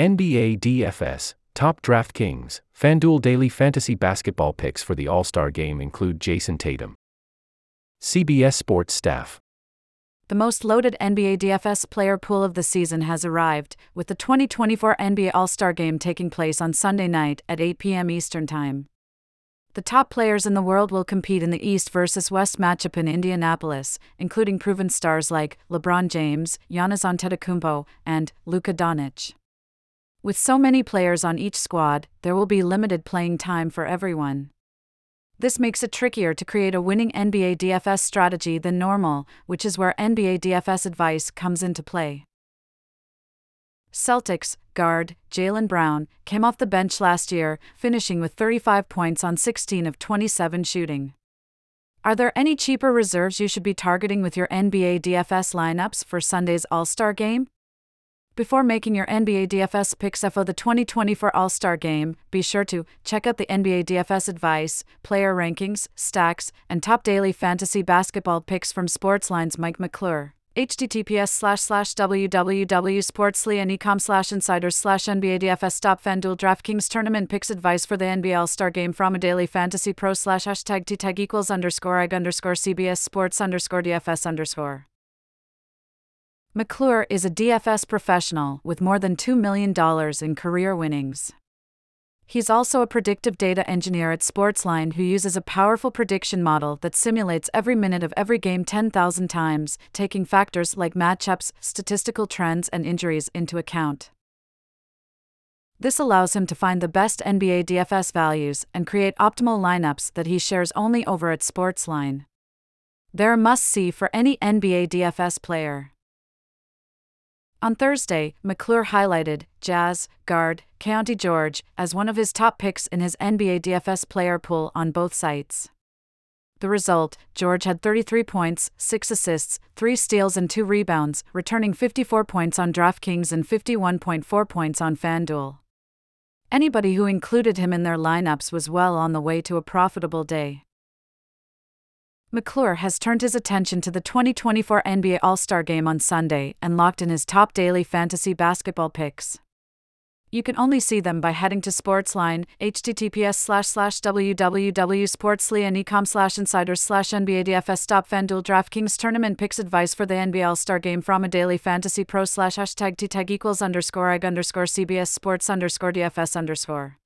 NBA DFS, Top DraftKings, FanDuel Daily Fantasy Basketball picks for the All Star game include Jayson Tatum. CBS Sports Staff. The most loaded NBA DFS player pool of the season has arrived, with the 2024 NBA All Star Game taking place on Sunday night at 8 p.m. Eastern Time. The top players in the world will compete in the East versus West matchup in Indianapolis, including proven stars like LeBron James, Giannis Antetokounmpo, and Luka Doncic. With so many players on each squad, there will be limited playing time for everyone. This makes it trickier to create a winning NBA DFS strategy than normal, which is where NBA DFS advice comes into play. Celtics guard Jaylen Brown came off the bench last year, finishing with 35 points on 16 of 27 shooting. Are there any cheaper reserves you should be targeting with your NBA DFS lineups for Sunday's All Star game? Before making your NBA DFS picks for the 2024 All Star Game, be sure to check out the NBA DFS advice, player rankings, stacks, and top daily fantasy basketball picks from Sportsline's Mike McClure. https slash slash www.sportsline.com slash insiders slash NBA DFS stop FanDuel DraftKings tournament picks advice for the NBA All Star Game from a daily fantasy pro slash hashtag T tag equals underscore ig underscore CBS sports underscore DFS underscore. McClure is a DFS professional with more than $2 million in career winnings. He's also a predictive data engineer at Sportsline who uses a powerful prediction model that simulates every minute of every game 10,000 times, taking factors like matchups, statistical trends, and injuries into account. This allows him to find the best NBA DFS values and create optimal lineups that he shares only over at Sportsline. They're a must see for any NBA DFS player. On Thursday, McClure highlighted Jazz guard Keyonte George as one of his top picks in his NBA DFS player pool on both sites. The result George had 33 points, 6 assists, 3 steals, and 2 rebounds, returning 54 points on DraftKings and 51.4 points on FanDuel. Anybody who included him in their lineups was well on the way to a profitable day. McClure has turned his attention to the 2024 NBA All Star Game on Sunday and locked in his top daily fantasy basketball picks. You can only see them by heading to Sportsline, https slash slash www.sportsline.com slash insiders slash NBA DFS stop FanDuel DraftKings tournament picks advice for the NBA All Star Game from a daily fantasy pro slash hashtag T tag equals underscore ig underscore CBS sports underscore DFS underscore.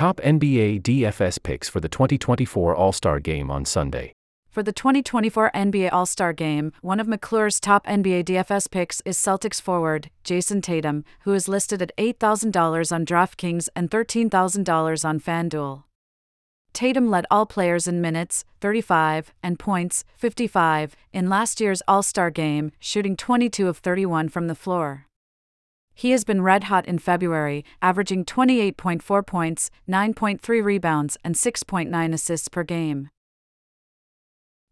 Top NBA DFS picks for the 2024 All Star Game on Sunday. For the 2024 NBA All Star Game, one of McClure's top NBA DFS picks is Celtics forward Jayson Tatum, who is listed at $8,000 on DraftKings and $13,000 on FanDuel. Tatum led all players in minutes, 35, and points, 55, in last year's All Star game, shooting 22 of 31 from the floor. He has been red hot in February, averaging 28.4 points, 9.3 rebounds, and 6.9 assists per game.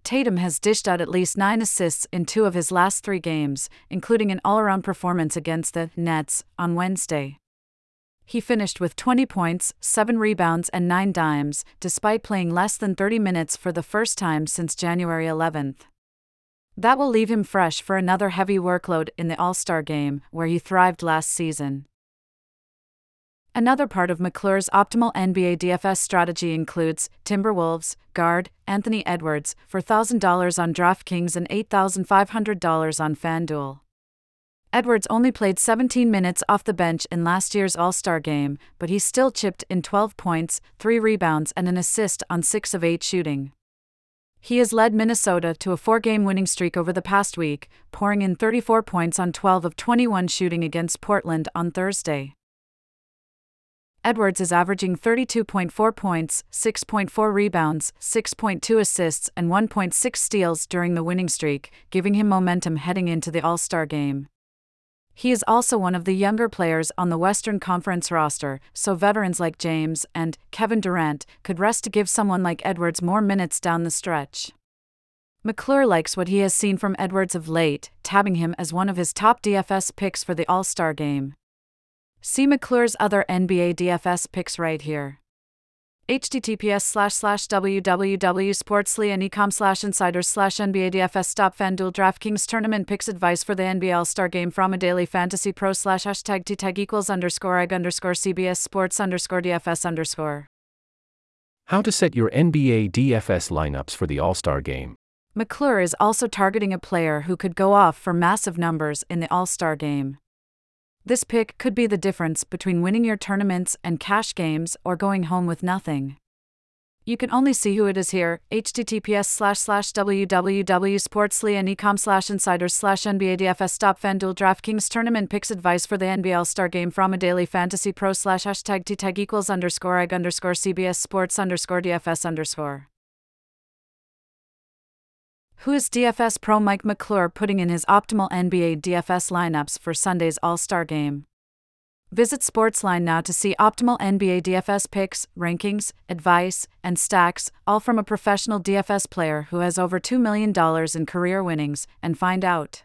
Tatum has dished out at least nine assists in two of his last three games, including an all around performance against the Nets on Wednesday. He finished with 20 points, 7 rebounds, and 9 dimes, despite playing less than 30 minutes for the first time since January 11th. That will leave him fresh for another heavy workload in the All Star game, where he thrived last season. Another part of McClure's optimal NBA DFS strategy includes Timberwolves guard Anthony Edwards for $1,000 on DraftKings and $8,500 on FanDuel. Edwards only played 17 minutes off the bench in last year's All Star game, but he still chipped in 12 points, 3 rebounds, and an assist on 6 of 8 shooting. He has led Minnesota to a four game winning streak over the past week, pouring in 34 points on 12 of 21 shooting against Portland on Thursday. Edwards is averaging 32.4 points, 6.4 rebounds, 6.2 assists, and 1.6 steals during the winning streak, giving him momentum heading into the All Star game. He is also one of the younger players on the Western Conference roster, so veterans like James and Kevin Durant could rest to give someone like Edwards more minutes down the stretch. McClure likes what he has seen from Edwards of late, tabbing him as one of his top DFS picks for the All Star game. See McClure's other NBA DFS picks right here. Https slash slash www.sportsline.com slash insiders slash NBA DFS stop FanDuel DraftKings tournament picks advice for the NBA All-Star Game from a daily fantasy pro slash hashtag t tag equals underscore egg underscore CBS sports underscore DFS underscore. How to set your NBA DFS lineups for the All-Star Game. McClure is also targeting a player who could go off for massive numbers in the All-Star Game. This pick could be the difference between winning your tournaments and cash games or going home with nothing. You can only see who it is here. https slash slash www.sportsline.com slash insiders slash NBA DFS stop FanDuel DraftKings tournament picks advice for the NBA All-Star Game from a daily fantasy pro slash hashtag t tag equals underscore egg underscore CBS sports underscore DFS underscore. Who is DFS pro Mike McClure putting in his optimal NBA DFS lineups for Sunday's All Star game? Visit Sportsline now to see optimal NBA DFS picks, rankings, advice, and stacks, all from a professional DFS player who has over $2 million in career winnings, and find out.